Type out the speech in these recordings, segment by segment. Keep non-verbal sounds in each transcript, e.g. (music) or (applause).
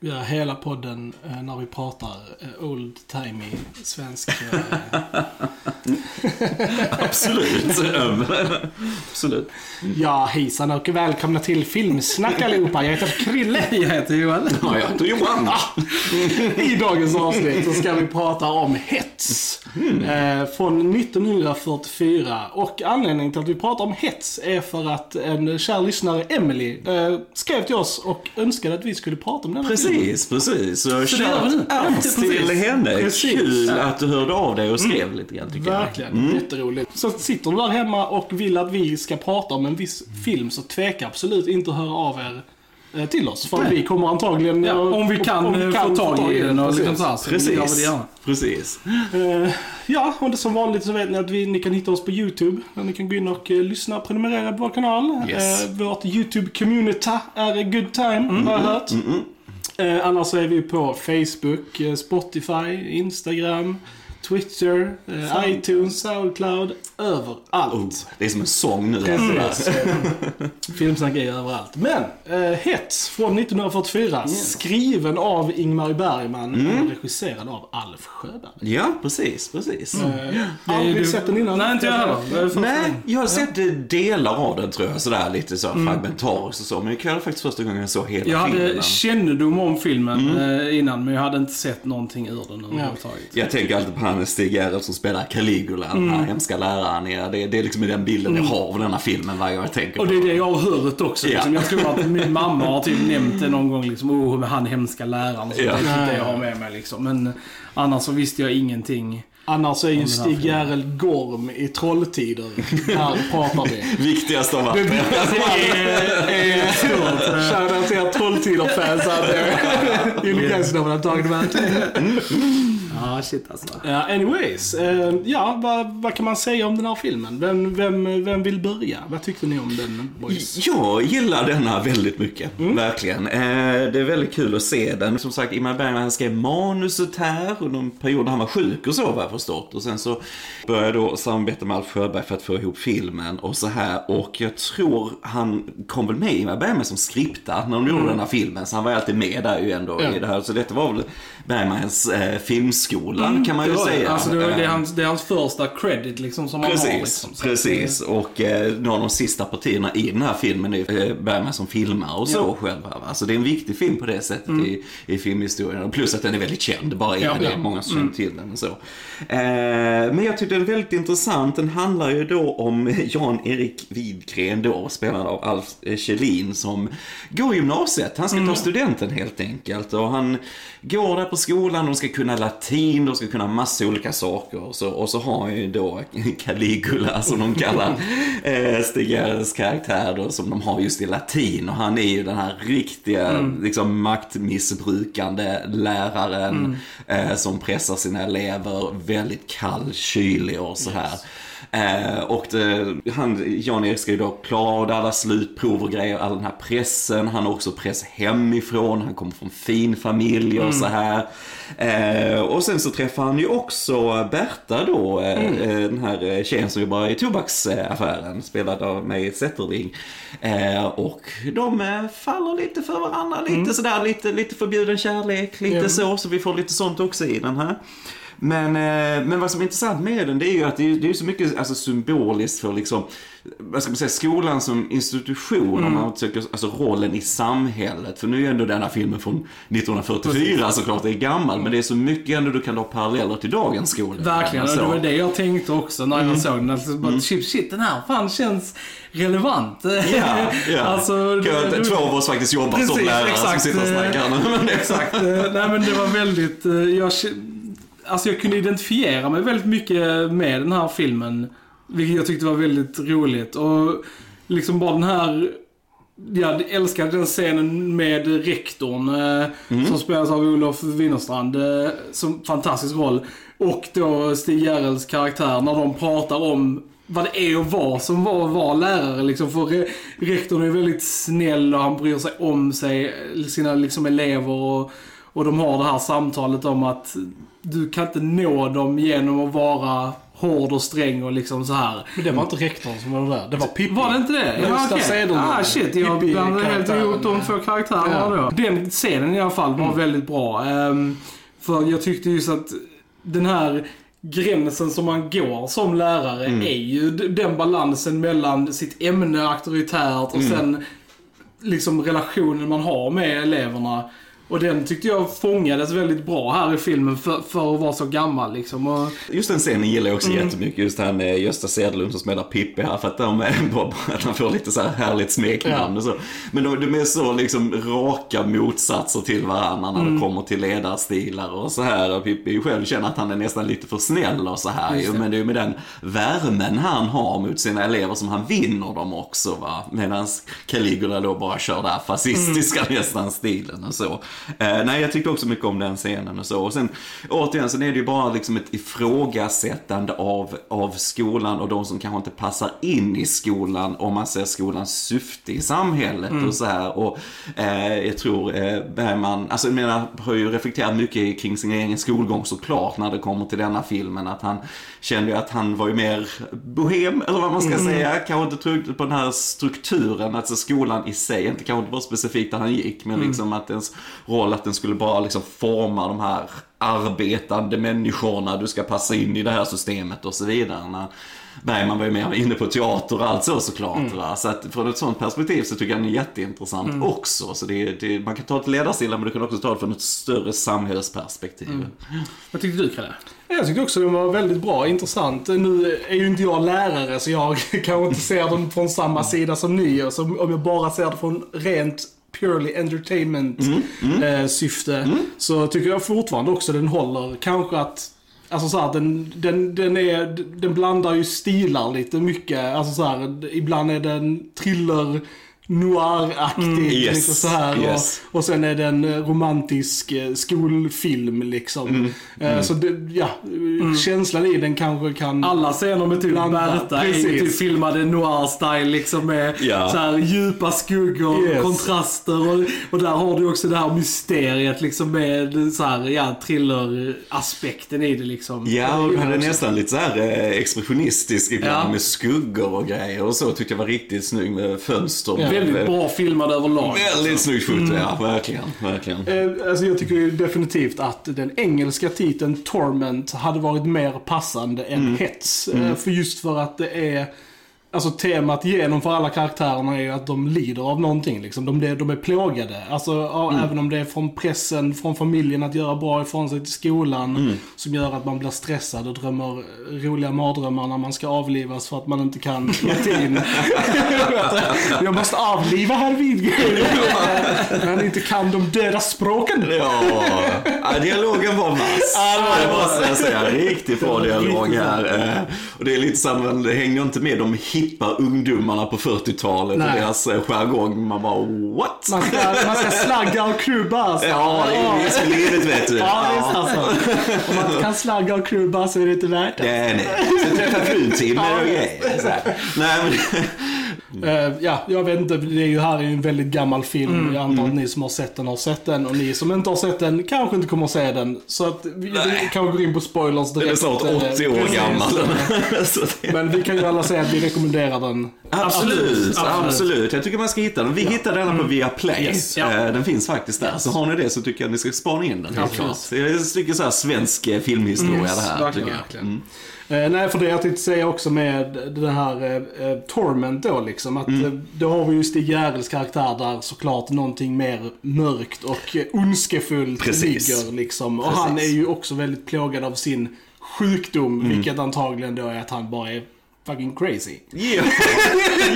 göra hela podden eh, när vi pratar eh, old timey svensk. Eh, (laughs) Absolut. (laughs) Absolut. ja, hejsan och välkomna till Filmsnack allihopa. Jag heter Krille. (laughs) Jag heter Johan. Ja, jag heter Johan. I dagens avsnitt så ska vi prata om hets. Eh, från 1944. Och anledningen till att vi pratar om hets är för att en kär lyssnare, Emily, eh, skrev till oss och önskade att vi skulle prata om den här filmen. Precis, precis. Så det gör vi shout nu. out Ja, till precis. henne. Precis. Kul att du hörde av dig och skrev lite grann tycker Verkligen, jätteroligt. Så sitter du där hemma och vill att vi ska prata om en viss film så tveka absolut inte att höra av er till oss. För vi kommer antagligen... Ja, om vi kan, om vi eh, få tag i den och liksom så här, så Precis. Precis. Eh, ja, och det som vanligt så vet ni att vi, ni kan hitta oss på YouTube. Där ni kan gå in och eh, lyssna och prenumerera på vår kanal. Yes. Eh, vårt YouTube-community är a good time, har jag hört. Eh, annars så är vi på Facebook, eh, Spotify, Instagram, Twitter, eh, iTunes, Soundcloud, överallt. Oh, det är som en sång nu. Precis. (laughs) Filmsnack är överallt. Men, eh, Hets från 1944. Skriven av Ingmar Bergman och regisserad av Alf Sjöberg. Ja, precis, precis. Eh, aldrig du- sett den innan. Nej, inte jag heller. Nej, jag har sett delar av den tror jag, sådär lite så fragmentariskt och så. Men ikväll är faktiskt första gången jag såg hela Jag hade filmen. kännedom om filmen eh, innan, men jag hade inte sett någonting ur den överhuvudtaget. Jag tänker alltid på han Stig Gerhardt som spelar Caligula, den Mm. här hemska läraren. Ja, det, det är liksom den bilden jag har av denna filmen varje gång jag tänker Och det är det jag har hört också. Ja. Liksom. Jag tror att min (laughs) mamma har typ nämnt det någon gång. Liksom, oh, med han hemska läraren. Så Ja. Det är typ det jag har med mig. Liksom. Men annars så visste jag ingenting. Annars är ju Stig. Gerald Gorm i Trolltider. Här pratar vi. (laughs) Viktigaste av allt. Det viktigaste (laughs) är. Shoutout till er Trolltider-fans. You guys know what I'm talking about. Ja, shit alltså. Ja, anyways. eh, ja, vad, vad kan man säga om den här filmen? Vem, vem, vem vill börja? Vad tyckte ni om den, boys? Jag gillar denna väldigt mycket, verkligen. Eh, det är väldigt kul att se den. Som sagt, Ingmar Bergman han skrev manuset här under en period när han var sjuk och så vad jag förstått. Och sen så började jag då samarbeta med Alf Sjöberg för att få ihop filmen och så här. Och jag tror han kom väl med Ingmar Bergman som skripta när de gjorde den här filmen. Så han var alltid med där ju ändå Ja. i det här. Så detta var väl Bergmans eh, filmskola kan man ju Det var det. säga. Alltså, det, är Eh, hans, det är hans första credit liksom, som han har. Precis, Liksom. Så precis. Och eh, några av de sista partierna i den här filmen är eh, Bergman som filmar och så själva. Va? Alltså det är en viktig film på det sättet i, i filmhistorien. Plus att den är väldigt känd, bara Ja, det ja. många som känner till den och så. Eh, men jag tyckte den är väldigt intressant. Den handlar ju då om (laughs) Jan-Erik Widgren då, spelad av Alf eh, Kjellin, som går gymnasiet. Han ska ta studenten helt enkelt. Och han går där på skolan, de ska kunna latin, de ska kunna massa olika saker. Och så, och så har ju då (laughs) Caligula, som de kallar (laughs) eh, Stig karaktär då, som de har just i latin. Och han är ju den här riktiga liksom, maktmissbrukande läraren eh, som pressar sina elever, väldigt kall, kylig och så här. Eh, och det, han, Jan-Erik ska ju då klara alla slutprov och grejer, all den här pressen. Han har också press hemifrån, han kommer från fin familj och så här. Eh, och sen så träffar han ju också Berta då, eh, eh, den här tjejen som jobbar i tobaksaffären, spelad av mig Zetterling. Eh, och de eh, faller lite för varandra, lite sådär, lite, lite förbjuden kärlek, lite så, så vi får lite sånt också i den här. Men, eh, men vad som är intressant med den, det är ju att det är, det är så mycket alltså, symboliskt för liksom, vad ska man säga, skolan som institution, om man söker alltså, rollen i samhället. För nu är ju ändå denna filmen från 1944 såklart, det är gammal, men det är så mycket ändå du kan dra paralleller till dagens skola. Verkligen, och det var det jag tänkte också när jag såg den. Alltså, bara, shit, shit, den här fan känns relevant. Ja, ja. (laughs) alltså, Kan- det- Två av oss faktiskt jobbar som Precis, lärare exakt. som sitter och snackar nu. (laughs) Exakt. Nej men det var väldigt, eh, jag, alltså jag kunde identifiera mig väldigt mycket med den här filmen. Vilket jag tyckte var väldigt roligt. Och liksom bara den här, jag älskade den scenen med rektorn eh, som spelas av Olof Winnerstrand. Eh, som fantastisk roll. Och då Stig Gerrels karaktär när de pratar om vad det är att vara som var, var lärare. Liksom. För re, rektorn är väldigt snäll och han bryr sig om sig, sina liksom, elever. Och, Och de har det här samtalet om att du kan inte nå dem genom att vara hård och sträng och liksom så här. Men det var inte rektorn som var där. Det var Pippi. Var det inte det? Ja, okej. Cederlund. Ah, shit, jag blandade helt ihop de två karaktärerna Ja. Mm. då. Den scenen i alla fall var väldigt bra. Ehm, för jag tyckte just att den här gränsen som man går som lärare Mm. är ju den balansen mellan sitt ämne auktoritärt och Mm. sen liksom relationen man har med eleverna. Och den tyckte jag fångades väldigt bra här i filmen för, för att vara så gammal liksom. Och, Just den scenen gillar jag också jättemycket. Just han Gösta Cederlund som spelar Pippi här. För att de är bara, att han får lite så här härligt smeknamn och så. Men de, de är så liksom raka motsatser till varandra när det kommer till ledarstilar och så här. Och Pippi själv känner att han är nästan lite för snäll och så här ju. Men det är ju med den värmen han har mot sina elever som han vinner dem också va. Medan Caligula då bara kör den här fascistiska nästan stilen och så. Eh, nej, jag tyckte också mycket om den scenen och så. Och sen återigen, sen är det ju bara liksom ett ifrågasättande av, av skolan och de som kanske inte passar in i skolan om man ser skolans syfte i samhället och så här. Och eh, jag tror eh, Bergman, alltså jag menar, har ju reflekterat mycket kring sin egen skolgång såklart när det kommer till denna filmen. Att han kände ju att han var ju mer bohem, eller vad man ska säga. Kanske inte trodde på den här strukturen, alltså skolan i sig, inte kanske inte bara specifikt där han gick, men liksom att ens roll att den skulle bara liksom forma de här arbetande människorna, du ska passa in i det här systemet och så vidare. Bergman var ju mer inne på teater och allt så såklart. Va? Så att från ett sånt perspektiv så tycker jag den är jätteintressant också. Så det, det, man kan ta det till ledarstilar men du kan också ta det från ett större samhällsperspektiv. vad tyckte du Kalle? Jag tyckte också den var väldigt bra, intressant. Nu är ju inte jag lärare så jag (laughs) kanske inte ser den från samma sida som ni gör. Så om jag bara ser det från rent purely entertainment Eh, syfte så tycker jag fortfarande också den håller. Kanske att Alltså så här, den, den, den, är, den blandar ju stilar lite mycket. Alltså så här, ibland är den thriller noir-aktig. Yes, Lite så här. yes. Och, och sen är det en eh, romantisk eh, skolfilm liksom. Mm, Eh, Så det, ja, känslan i den kanske kan... Alla scener med typ Blanda, Berta är precis. typ filmade noir-style liksom med Ja. så här djupa skuggor, Yes. kontraster och, och där har du också det här mysteriet liksom med så här, ja, thriller-aspekten i det liksom. Ja, och den är är nästan lite så här expressionistisk ibland Ja. med skuggor och grejer och så. Tyckte jag var riktigt snygg med fönster. med- Väldigt bra filmad överlag. Väldigt snyggt foto, ja. Verkligen, verkligen. Eh, Alltså jag tycker ju definitivt att den engelska titeln Torment hade varit mer passande än Mm. Hets. Eh, För just för att det är Alltså temat genom för alla karaktärerna är ju att de lider av någonting liksom. De, de är plågade. Alltså ja, Mm. även om det är från pressen, från familjen att göra bra ifrån sig till skolan. Mm. Som gör att man blir stressad och drömmer roliga mardrömmar när man ska avlivas för att man inte kan latin. (laughs) Jag måste avliva herr Widgren. (laughs) Han inte kan de döda språken. Ja, ja, dialogen var vass. det måste jag säga. Riktigt bra dialog här. Eh, Och det är lite så att det hänger inte med de hippa ungdomarna på 40-talet och deras eh, jargong. Man bara what? Man ska, man ska slagga och krubba alltså. Ja, det är det som är livet vet du. Ja, visst alltså. Om man inte kan slagga och krubba så är det inte värt det. Nej, nej. Så träffa frun till med och grejer. Så här. Nej, men... Eh, ja, jag vet inte. Det är ju här är en väldigt gammal film. Jag antar att ni som har sett den har sett den. Och ni som inte har sett den kanske inte kommer att se den. Så att vi, vi kanske går in på spoilers direkt. Den är snart Eh, 80 år precis. gammal. (laughs) Men vi kan ju alla säga att vi rekommenderar den. Absolut, absolut, Absolut. Jag tycker man ska hitta den. Vi hittade den på Viaplay. Yes, ja. Eh, Den finns faktiskt där. Så har ni det så tycker jag ni ska spana in den. Helt Absolut. klart. Det är ett stycke så här svensk eh, filmhistoria det här. verkligen, tycker jag. verkligen. Mm. Eh, nej, för det jag tänkte säga också med den här eh, eh, Torment då liksom. Att Mm. eh, då har vi ju Stig Järrels karaktär där såklart någonting mer mörkt och ondskefullt Precis. ligger liksom. Och Precis. Mm. han är ju också väldigt plågad av sin sjukdom. Vilket antagligen då är att han bara är fucking crazy. (laughs) Ja,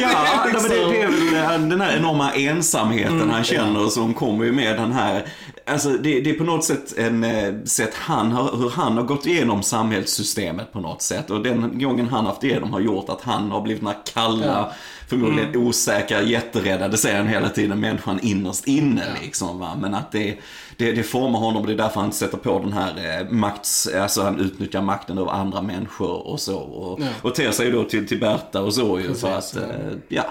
ja nej, men det, det är väl eh, den här enorma ensamheten han känner som kommer ju med den här, alltså det, det är på något sätt en eh, sätt han har, hur han har gått igenom samhällssystemet på något sätt och den gången han haft igenom har gjort att han har blivit den här kalla, Ja. Förmodligen osäkra, jätterädda, det säger han hela tiden, människan innerst inne liksom va, men att det, det, det formar honom och det är därför han sätter på den här eh, makts, alltså han utnyttjar makten över andra människor och så. Och, Ja. och ter sig då till, till Berta och så ju för Precis, att, eh, ja.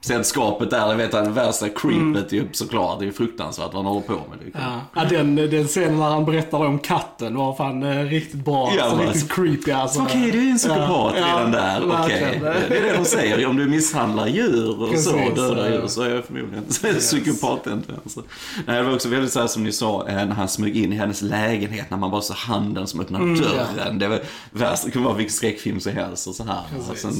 Sällskapet där, vet det värsta creepet mm. såklart, det är fruktansvärt vad han håller på med. Liksom. Ja, ja den, den scenen när han berättar om katten var fan eh, riktigt bra. Ja, alltså, riktigt creepy alltså. Okej, okay, du är en psykopat ja, redan ja, där. Okej, okay. det är det de säger. Om du misshandlar djur och Precis, så, dödar djur, så är jag förmodligen (laughs) yes. psykopat. Alltså. Nej, det var också väldigt så här som ni sa, eh, när han smög in i hennes lägenhet, när man bara så handen som öppnar mm, dörren. Det var värst, det kunde vara vilken skräckfilm som helst och så här. Sen,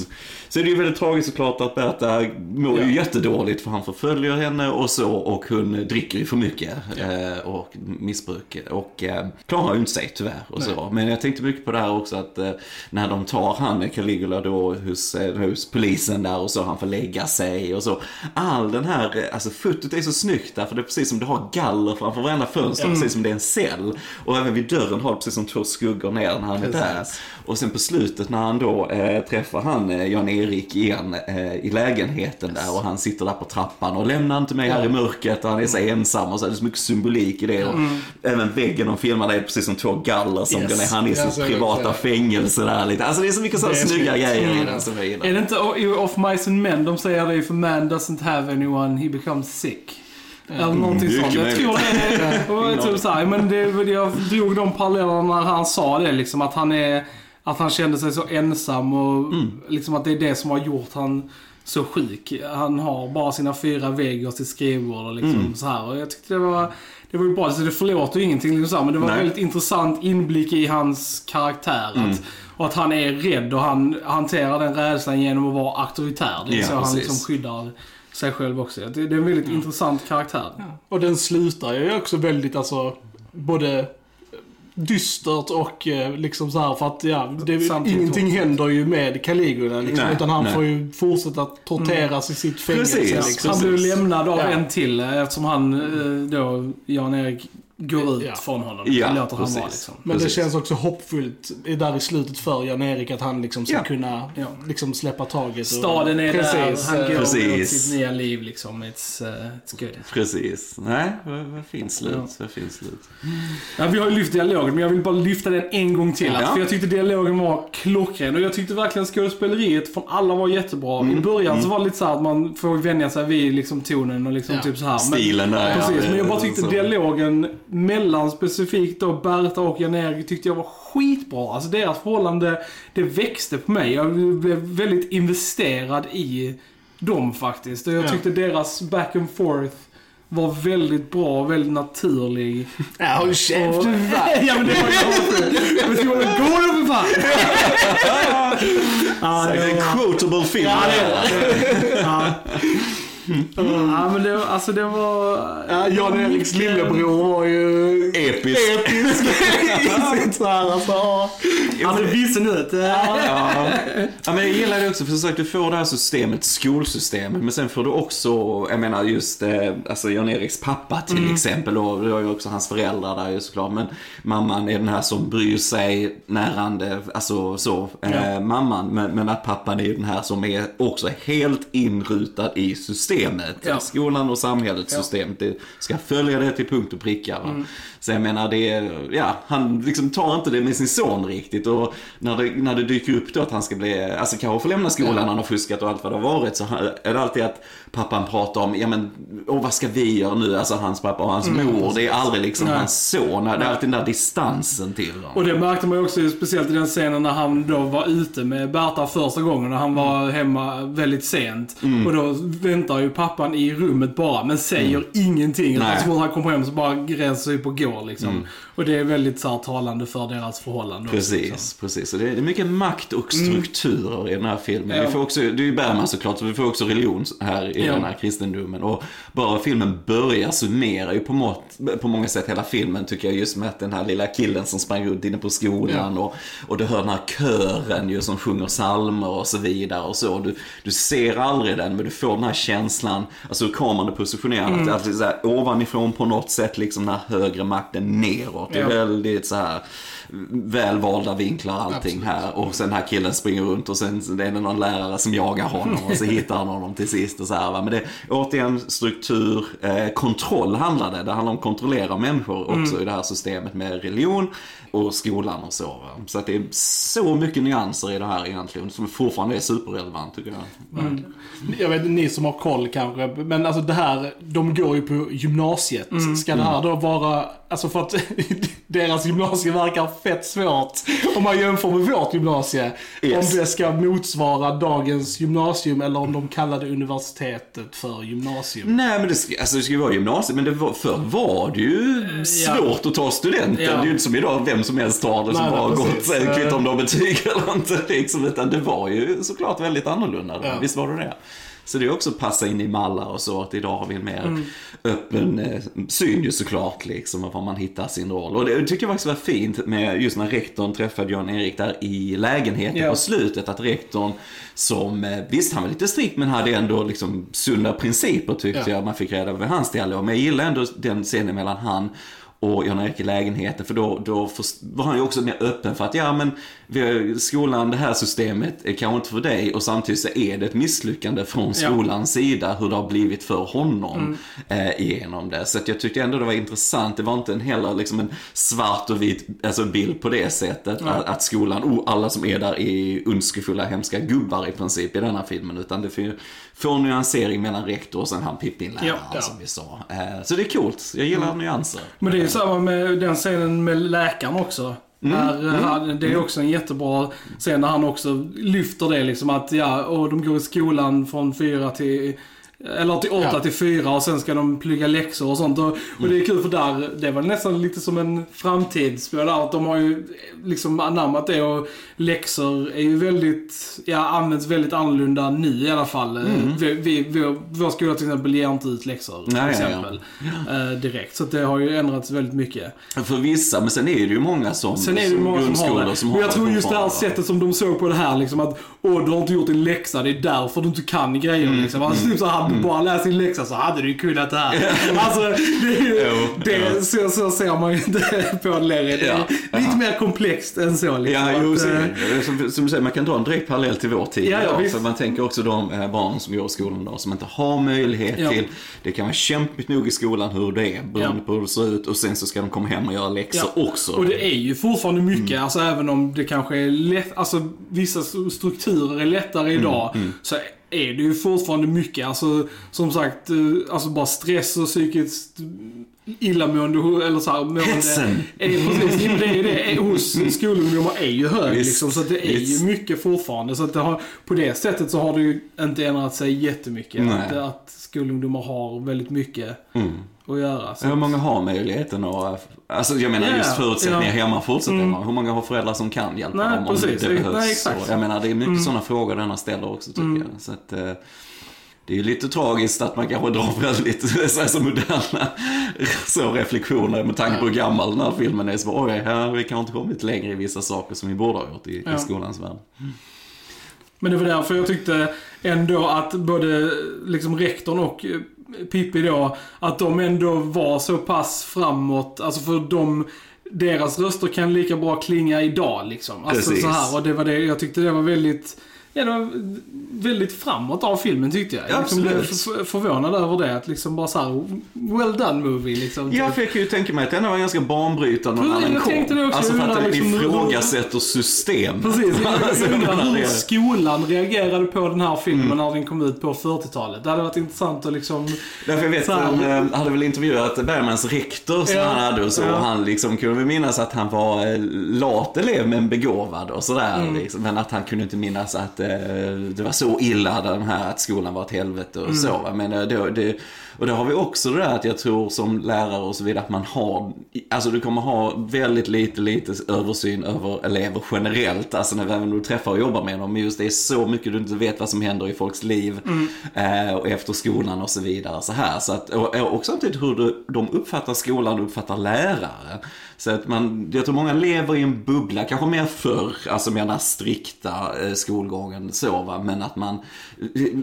så är det ju väldigt tragiskt såklart att Berta mår ju jättedåligt för han förföljer henne och så och hon dricker ju för mycket eh, och missbruk och eh, klarar ju inte sig tyvärr och så. Men jag tänkte mycket på det här också att eh, när de tar han Caligula då hos, hos polisen där och så han får lägga sig och så. All den här, alltså fotot är så snyggt där för det är precis som du har galler framför varenda fönster, mm. precis som det är en cell. Och även vid dörren har det precis som två skuggor ner när han är där. Och sen på slutet när han då eh, träffar han eh, Jan-Erik igen eh, i lägenheten där och han sitter där på trappan och lämnar inte mig här i mörkret och han är så ensam och så är det så mycket symbolik i det. Och mm. Även väggen de filmar är precis som två galler som yes. går Han är i sitt privata fängelse där lite. Alltså det är så mycket sådana snygga fint. grejer mm. i den som jag gillar. Är det inte Off Mice and Men de säger det ju för man doesn't have anyone, he becomes sick. Eller mm, någonting sånt. Jag tror det. är typ (laughs) så här, men det, jag drog de parallellerna när han sa det liksom att han är att han kände sig så ensam och mm. liksom att det är det som har gjort han så sjuk. Han har bara sina fyra väggar till skrivbord och liksom mm. så här. Och jag tyckte det var, det var ju bra. Så det förlåter ju ingenting liksom så här, men det var en väldigt intressant inblick i hans karaktär. Mm. Att, och att han är rädd och han hanterar den rädslan genom att vara auktoritär. Det är ja, så precis. han liksom skyddar sig själv också. Det, är en väldigt mm. intressant karaktär. Ja. Och den slutar ju också väldigt, alltså, både dystert och eh, liksom så här för att ja, det, ingenting händer ju med Caligula liksom, nej, utan han nej. får ju fortsätta torteras mm. i sitt fängelse. Precis, liksom. Han blir lämnad av ja. en till eh, eftersom han eh, då, Jan-Erik går ut ja. från honom. Ja, låter han vara liksom. Men precis. det känns också hoppfullt där i slutet för Jan-Erik att han liksom ska ja. kunna ja, liksom släppa taget. Staden är precis. där, han går precis. sitt nya liv liksom. It's, uh, it's good. Precis. Nej, vad fint slut. Vad fint slut. Ja, vi har ju lyft dialogen, men jag vill bara lyfta den en gång till. Ja. För jag tyckte dialogen var klockren. Och jag tyckte verkligen skådespeleriet från alla var jättebra. Mm. I början mm. så var det lite så att man får vänja sig vid liksom tonen och liksom typ så här. Stilen där. Precis, men jag bara tyckte dialogen mellan specifikt då Berta och Jan-Erik tyckte jag var skitbra. Alltså deras förhållande, det växte på mig. Jag blev väldigt investerad i dem faktiskt. Och jag tyckte ja. deras back and forth var väldigt bra och väldigt naturlig. (laughs) Ja, håll käften (laughs) Ja men det var jag man gå då för fan? (laughs) ja, det var... En quotable film. Ja, det ja. Mm. Ja men det, alltså det var... Ja, Jan-Eriks lillebror var ju... Episk. Episk i sitt såhär alltså. Alltså vissen ut. Ja. ja. men jag gillar det också för som sagt du får det här systemet, skolsystemet. Men sen får du också, jag menar just eh, alltså Jan-Eriks pappa till mm. exempel. Och du har ju också hans föräldrar där ju såklart. Men mamman är den här som bryr sig närande, alltså så. Eh, ja. mamman. Men, men att pappan är ju den här som är också helt inrutad i systemet systemet. Ja. Skolan och samhällets ja. system. Det ska följa det till punkt och pricka. Mm. Så jag menar, det är, ja, han liksom tar inte det med sin son riktigt. Och när det, när det dyker upp då att han ska bli, alltså kanske få lämna skolan, ja. han har fuskat och allt vad det har varit. Så är det alltid att pappan pratar om, ja men, åh, vad ska vi göra nu? Alltså hans pappa och hans mm. mor. Det är aldrig liksom Nej. hans son. Det är alltid den där distansen till dem. Och det märkte man ju också speciellt i den scenen när han då var ute med Berta första gången. När han var mm. hemma väldigt sent. Mm. Och då väntar ju pappan i rummet bara, men säger mm. ingenting. Utan så fort han kommer hem så bara reser sig upp och går liksom. Mm. Och det är väldigt så här, talande för deras förhållande. Precis, också, liksom. precis. Och det är mycket makt och strukturer mm. i den här filmen. Ja. Vi får också, det är ju Bergman såklart, så vi får också religion här i ja. den här kristendomen. Och bara filmen börjar summerar ju på, mått, på många sätt hela filmen tycker jag. Just med att den här lilla killen som sprang runt inne på skolan ja. och, och du hör den här kören ju som sjunger psalmer och så vidare och så. Du, du ser aldrig den men du får den här känslan alltså hur kameran är positionerad, att så här, ovanifrån på något sätt, liksom den här högre makten neråt. Det är Ja. väldigt så här välvalda vinklar allting här. Och sen den här killen springer runt och sen är det någon lärare som jagar honom och så (laughs) hittar han honom till sist och så här. Va? Men det är återigen struktur, eh, kontroll handlar det. Det handlar om att kontrollera människor också i det här systemet med religion och skolan och så. Va? Så att det är så mycket nyanser i det här egentligen som fortfarande är superrelevant tycker jag. Jag vet ni som har koll kanske, men alltså det här, de går ju på gymnasiet. Ska det här då vara, alltså för att (laughs) deras gymnasie verkar fett svårt om man jämför med vårt gymnasie. Yes. Om det ska motsvara dagens gymnasium eller om de kallade universitetet för gymnasium. Nej men det ska, alltså det ska ju vara gymnasiet, men det var, förr var det ju svårt att ta studenten. Ja. Det är ju inte som idag, vem som helst tar det som Nej, nej, gått, kvittar om du har betyg (laughs) eller inte. Liksom, utan det var ju såklart väldigt annorlunda. Ja. Visst var det det? Så det är också att passa in i mallar och så, att idag har vi en mer Mm. öppen eh, syn ju såklart, liksom, var man hittar sin roll. Och det tycker jag faktiskt var fint med just när rektorn träffade Jan-Erik där i lägenheten Ja. på slutet, att rektorn som, eh, visst han var lite strikt men hade ändå liksom sunda principer tyckte Ja. jag man fick reda på hans dialog. Men jag gillar ändå den scenen mellan han och Jan-Erik i lägenheten för då, då var han ju också mer öppen för att ja men skolan, det här systemet är kanske inte för dig och samtidigt så är det ett misslyckande från skolans sida hur det har blivit för honom eh, genom det. Så jag tyckte ändå det var intressant, det var inte en heller liksom en svart och vit alltså bild på det sättet att, att skolan, oh, alla som är där är ondskefulla, hemska gubbar i princip i denna filmen utan det får, får en nyansering mellan rektor och sen han Pippin-läraren Ja, ja. som vi sa. Eh, så det är coolt, jag gillar nyanser. Men det är ju samma med den scenen med läkaren också. Här, här, det är också en jättebra scen när han också lyfter det liksom att ja, och de går i skolan från fyra till eller till åtta Ja. till fyra och sen ska de plugga läxor och sånt. Och, och det är kul för där, det var nästan lite som en framtidsspel där. Att de har ju liksom anammat det och läxor är ju väldigt, ja används väldigt annorlunda nu i alla fall. Vi, vi, vi, vår skola till exempel ger inte ut läxor till Nej, ja, ja. exempel. Eh, direkt. Så det har ju ändrats väldigt mycket. För vissa, men sen är det ju många som, Sen är det ju många som har grundskolor det. som Men jag har tror just det här sättet som de såg på det här liksom att Åh, du har inte gjort din läxa, det är därför du inte kan grejer Mm. liksom. Alltså typ så hade du bara läst din läxa så hade du ju kunnat det här. alltså, det är ju, Jo, det, så, så ser man ju inte (laughs) på längre. Det är Ja. lite mer komplext än så liksom. Ja, jo, att, eh, som, som du säger, man kan dra en direkt parallell till vår tid Ja, ja. För man tänker också de eh, barn som går i skolan idag som inte har möjlighet Ja. till, det kan vara kämpigt nog i skolan hur det är, beroende Ja. på hur det ser ut och sen så ska de komma hem och göra läxor Ja. också. Och det är ju fortfarande mycket, Mm. alltså även om det kanske är lätt, alltså vissa strukturer är lättare Mm, idag, så är det ju fortfarande mycket, alltså som sagt, eh, alltså bara stress och psykiskt illamående, eller så här, mående. Hetsen. Är, precis, ja, men det är det, är, hos skolungdomar är ju hög Visst, liksom, så att det är visst. ju mycket fortfarande. Så att det har, på det sättet så har det ju inte ändrat sig jättemycket. Nej. Att, att skolungdomar har väldigt mycket Mm. Att göra. Så. Hur många har möjligheten att, alltså jag menar just förutsättningar ja. hemma fortsätter Mm. Hur många har föräldrar som kan hjälpa Nej, dem om precis. det Nej, behövs? exakt. Mm. Och jag menar det är mycket sådana frågor denna ställer också tycker jag. Så att, eh, det är ju lite tragiskt att man kanske drar väldigt (laughs) så, här, så moderna så, reflektioner med tanke på hur gammal den här filmen är. Så, oj, här vi kanske inte kommit längre i vissa saker som vi borde ha gjort i, Ja. i skolans värld. Men det var därför jag tyckte ändå att både liksom rektorn och Pippi då, att de ändå var så pass framåt, alltså för de deras röster kan lika bra klinga idag liksom. Alltså Precis. så här, och det var det, jag tyckte det var väldigt, ja det var väldigt framåt av filmen tyckte jag. Ja, Jag liksom blev förvånad över det, att liksom bara så här, well done movie liksom. Ja, för jag kan ju tänka mig att den var ganska banbrytande när den kom. tänkte det också. Alltså för att den liksom ifrågasätter system. Precis, (laughs) Alltså, jag undrar menar hur skolan reagerade på den här filmen Mm. när den kom ut på 40-talet. Det hade varit intressant att liksom... Därför jag vet, Så här. han eh, hade väl intervjuat Bergmans rektor som Ja, han hade och så. ja. Och han liksom kunde väl minnas att han var eh, lat elev men begåvad och sådär. Mm. Liksom. Men att han kunde inte minnas att eh, det var så illa den här att skolan var ett helvete och Mm. så. va. Men, eh, det, det, och det har vi också det där att jag tror som lärare och så vidare att man har alltså du kommer ha väldigt lite, lite översyn över elever generellt. Alltså när även du träffar och jobbar med dem. Men just det är så mycket du inte vet vad som händer i folks liv. Eh, och efter skolan och så vidare. Så här. Så att, och, och samtidigt hur du, de uppfattar skolan och uppfattar lärare. Så att man, jag tror många lever i en bubbla, kanske mer förr, alltså med den här strikta eh, skolgången så va. Men att man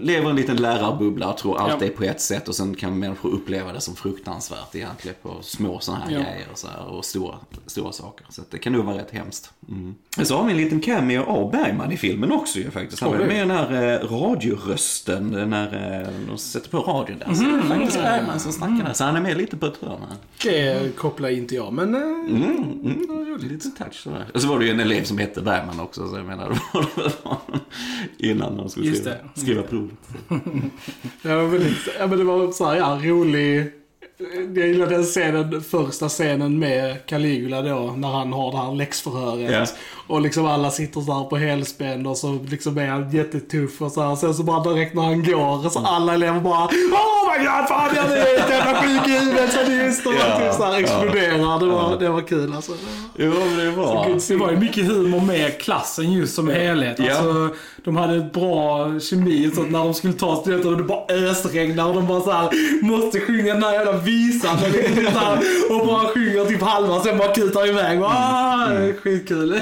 lever i en liten lärarbubbla och tror allt Ja. är på ett sätt och sen kan människor uppleva det som fruktansvärt egentligen på små sådana här Ja. grejer och, så här, och stora, stora saker. Så det kan nog vara rätt hemskt. Mm. Så har vi en liten cameo av Bergman i filmen också ju faktiskt. Han var med den här eh, radiorösten när eh, de sätter på radion där. Så det är faktiskt Bergman som snackar där. Så han är med lite på ett hörn här. Det kopplar inte jag, men... eh, Mm, mm, lite touch sådär. Och så var det ju en elev som hette Bergman också, så jag menar, (laughs) det var det innan de skulle skriva, skriva provet. Det var väldigt, ja men det var så här, ja, rolig. Jag gillar den scenen, första scenen med Caligula då, när han har det här läxförhöret. Ja. Och liksom alla sitter så här på helspänn och så liksom är han jättetuff och så här. Sen så bara direkt när han går, så alla elever bara Oh my god, Fabian är ett jävla sjuk i huvudet, sadist! Och Ja, typ så här ja. exploderar. Det var, det var kul alltså. Jo, men det var... Det var ju mycket humor med klassen just som helhet. Ja. Alltså, de hade ett bra kemi så att när de skulle ta studenter och det bara ösregnar och de bara så här måste sjunga den här jävla visan. Och, liksom så och bara sjunger typ halva sen bara kutar iväg. Ah, Skitkul.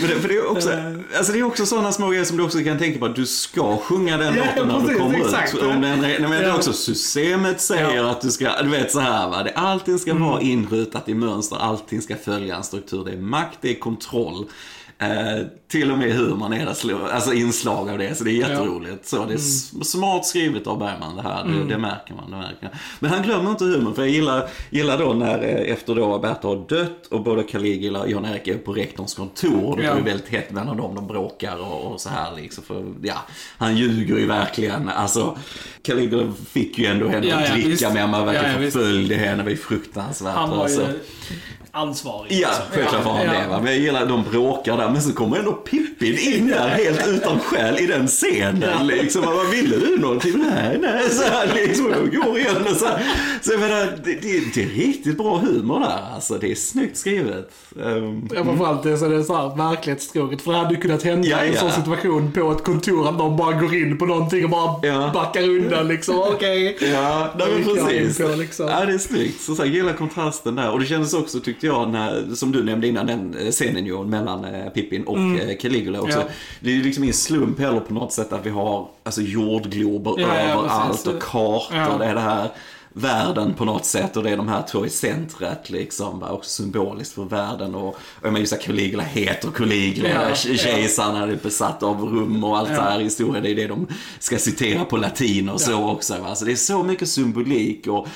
Men det, för det är också, alltså det är också sådana små grejer som du också kan tänka på att du ska sjunga den Ja, låten när du kommer exakt. ut. Om den, nej, men det är Ja. också systemet säger Ja. att du ska, du vet så här va. Det, allting ska vara inrutat i mönster, allting ska följa en struktur. Det är makt, det är kontroll. Eh, till och med humorn är det, slå- alltså inslag av det, så det är jätteroligt. Så det är s- smart skrivet av Bergman det här, det, det märker man. Det märker man. Men han glömmer inte humorn, för jag gillar, gillar då när, eh, efter då Berta har dött och både Caligula och Jan-Erik är på rektorns kontor, då Ja. är det väldigt hett mellan dem, de bråkar och, och så här liksom. För, ja, han ljuger ju verkligen. Alltså, Caligula fick ju ändå henne Ja, att ja, dricka visst. med, man verkligen Ja, ja, förföljde henne, det var ju fruktansvärt. Han var alltså. ju ansvarig. Ja, liksom. självklart var han Ja. det. Va? Men jag gillar att de bråkar där, men så kommer ändå Pippin in där helt utan skäl i den scenen. Liksom. Vad ville du någonting? Nej, nej, så här liksom. Och går igen och så här. Så jag menar, det, det, det är riktigt bra humor där. Alltså, det är snyggt skrivet. Um, Ja, framförallt det, så det är så här verklighetstroget. För det hade ju kunnat hända Ja, i en sån situation på ett kontor att de bara går in på någonting och bara Ja. backar undan liksom. Okej. Ja, nej, men jag precis. på, liksom. Ja, det är snyggt. Så, så här, gillar kontrasten där. Och det kändes också, tyckte jag, när, som du nämnde innan, den eh, scenen ju mellan eh, Pippin och mm. Caligula också. Ja. Det är ju liksom ingen slump heller på något sätt att vi har alltså, jordglober Ja, ja, överallt och kartor. Ja. Det är det här världen på något sätt och det är de här två i centret liksom. Också symboliskt för världen och, och jag menar just att Caligula heter Caligula. Ja, Ja, Kejsaren är besatt av rum och allt Ja. det här i historien. Det är det de ska citera på latin och så också. Va? Så det är så mycket symbolik och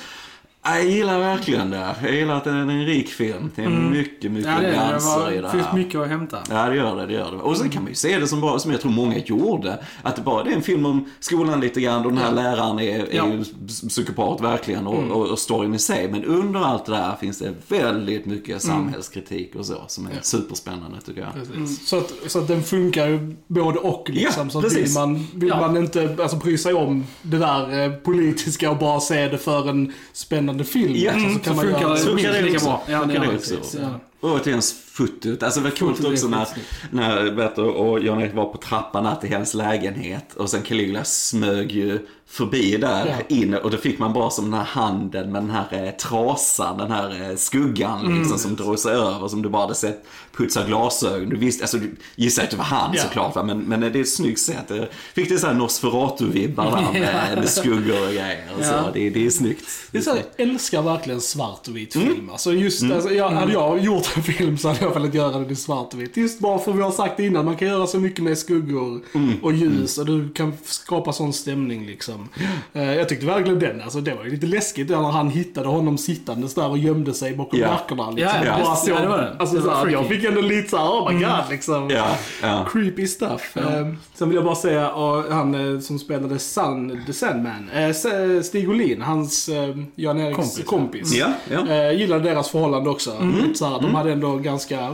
jag gillar verkligen det. Jag gillar att det är en rik film. Det är mycket, mycket Ja, det, är det. i det finns här. mycket att hämta. Ja, det gör det. det, gör det. Och sen kan man ju se det som, bara, som jag tror många gjorde. Att det bara det är en film om skolan lite grann och den här läraren är, är Ja. ju psykopat verkligen och, och, och storyn i sig. Men under allt det där finns det väldigt mycket samhällskritik och så som är superspännande tycker jag. Precis. Så, att, så att den funkar ju både och liksom. Ja, så att vill precis. man, vill Ja. man inte alltså, bry sig om det där eh, politiska och bara se det för en spännande film. Ja, liksom, mm, så kan så man funkar göra det. Kan det lika också. bra. Ja, kan det också. precis, ja. Och återigen fotot. Alltså det var coolt också när, när Berta och Jan-Erik var på trappan här till hennes lägenhet. Och sen Caligula smög ju förbi där Ja. in och då fick man bara som den här handen med den här eh, trasan, den här eh, skuggan Mm. liksom som drog sig över som du bara hade sett putsa glasögon. Du visste, alltså du gissade att det var han Ja. såklart va? men, men det är ett snyggt sätt. Det Fick det såhär Nosferatu-vibbar där med, (laughs) med skuggor och grejer. och Så Ja. det, det är snyggt. Det är så, här, jag älskar verkligen svart och vit film. Alltså just, alltså, jag, hade jag gjort (laughs) film så hade jag velat göra den i svart och vitt. Just bara för vi har sagt det innan, man kan göra så mycket med skuggor och ljus och du kan skapa sån stämning liksom. Eh, jag tyckte verkligen den, alltså det var ju lite läskigt när han hittade honom sittandes där och gömde sig bakom Ja. backarna. Liksom. Ja, ja, Bara visst. så, Ja, det var det. Alltså, Det var jag fick ändå lite såhär, oh my god liksom. Ja, ja. Creepy stuff. Eh, sen vill jag bara säga, han eh, som spelade Sun, The Sandman, eh, Stig Olin, hans eh, Jan-Eriks Kompis, kompis. Ja, ja. Gillade deras förhållande också. Lite så här, De hade ändå ganska, eh,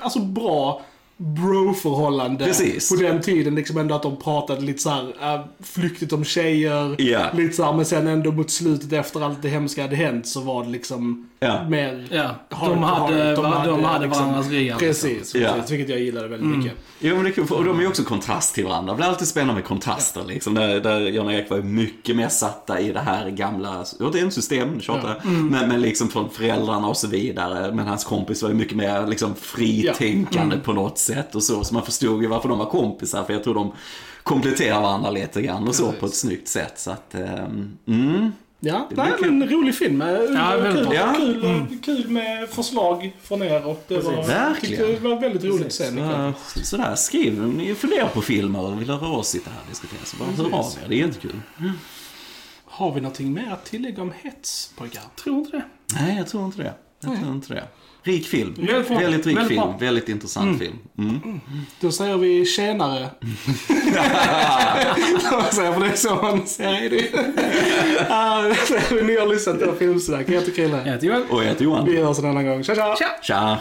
alltså bra bro-förhållande. Precis. På den tiden liksom ändå att de pratade lite så här äh, flyktigt om tjejer. Ja. Lite så här, men sen ändå mot slutet efter allt det hemska hade hänt så var det liksom Ja. mer... Ja, Har- de hade, har- de de hade, hade liksom- varandras ryggar. Precis, Ja. precis. Vilket jag gillade väldigt mycket. Jo, men det är och de är ju också kontrast till varandra. Det blir alltid spännande med kontraster. Liksom, där, där Jan-Erik var ju mycket mer satta i det här gamla, återigen system, tjatar jag. men, men liksom från föräldrarna och så vidare. Men hans kompis var ju mycket mer liksom, fritänkande på något sätt och så. Så man förstod ju varför de var kompisar, för jag tror de kompletterar varandra lite grann och så Precis. på ett snyggt sätt. Så att, ehm, mm. Ja, Det nej, men rolig film. Ja, kul. Ja. kul, kul med förslag från er och det var, Verkligen. tyckte det var väldigt roligt att se. Mikael. Så, sådär, skriv, ni funderar på filmer och vill höra oss sitta här och diskutera. Så bara hör av er, det är jättekul. Har vi någonting mer att tillägga om hets, pojkar? Tror inte det. Nej, jag tror inte det. Jag tror inte det. Rik film. Väldigt. Väldigt rik Väldigt film. bra. Väldigt intressant film. Mm. Då säger vi (laughs) jag, för det är så man säger det. Ah, (laughs) ni har lyssnat på Filmsnack. Jag heter Chrille. Jag heter Joel. Och jag heter Johan. Vi hörs en annan gång. Tja, tja! Tja! Tja!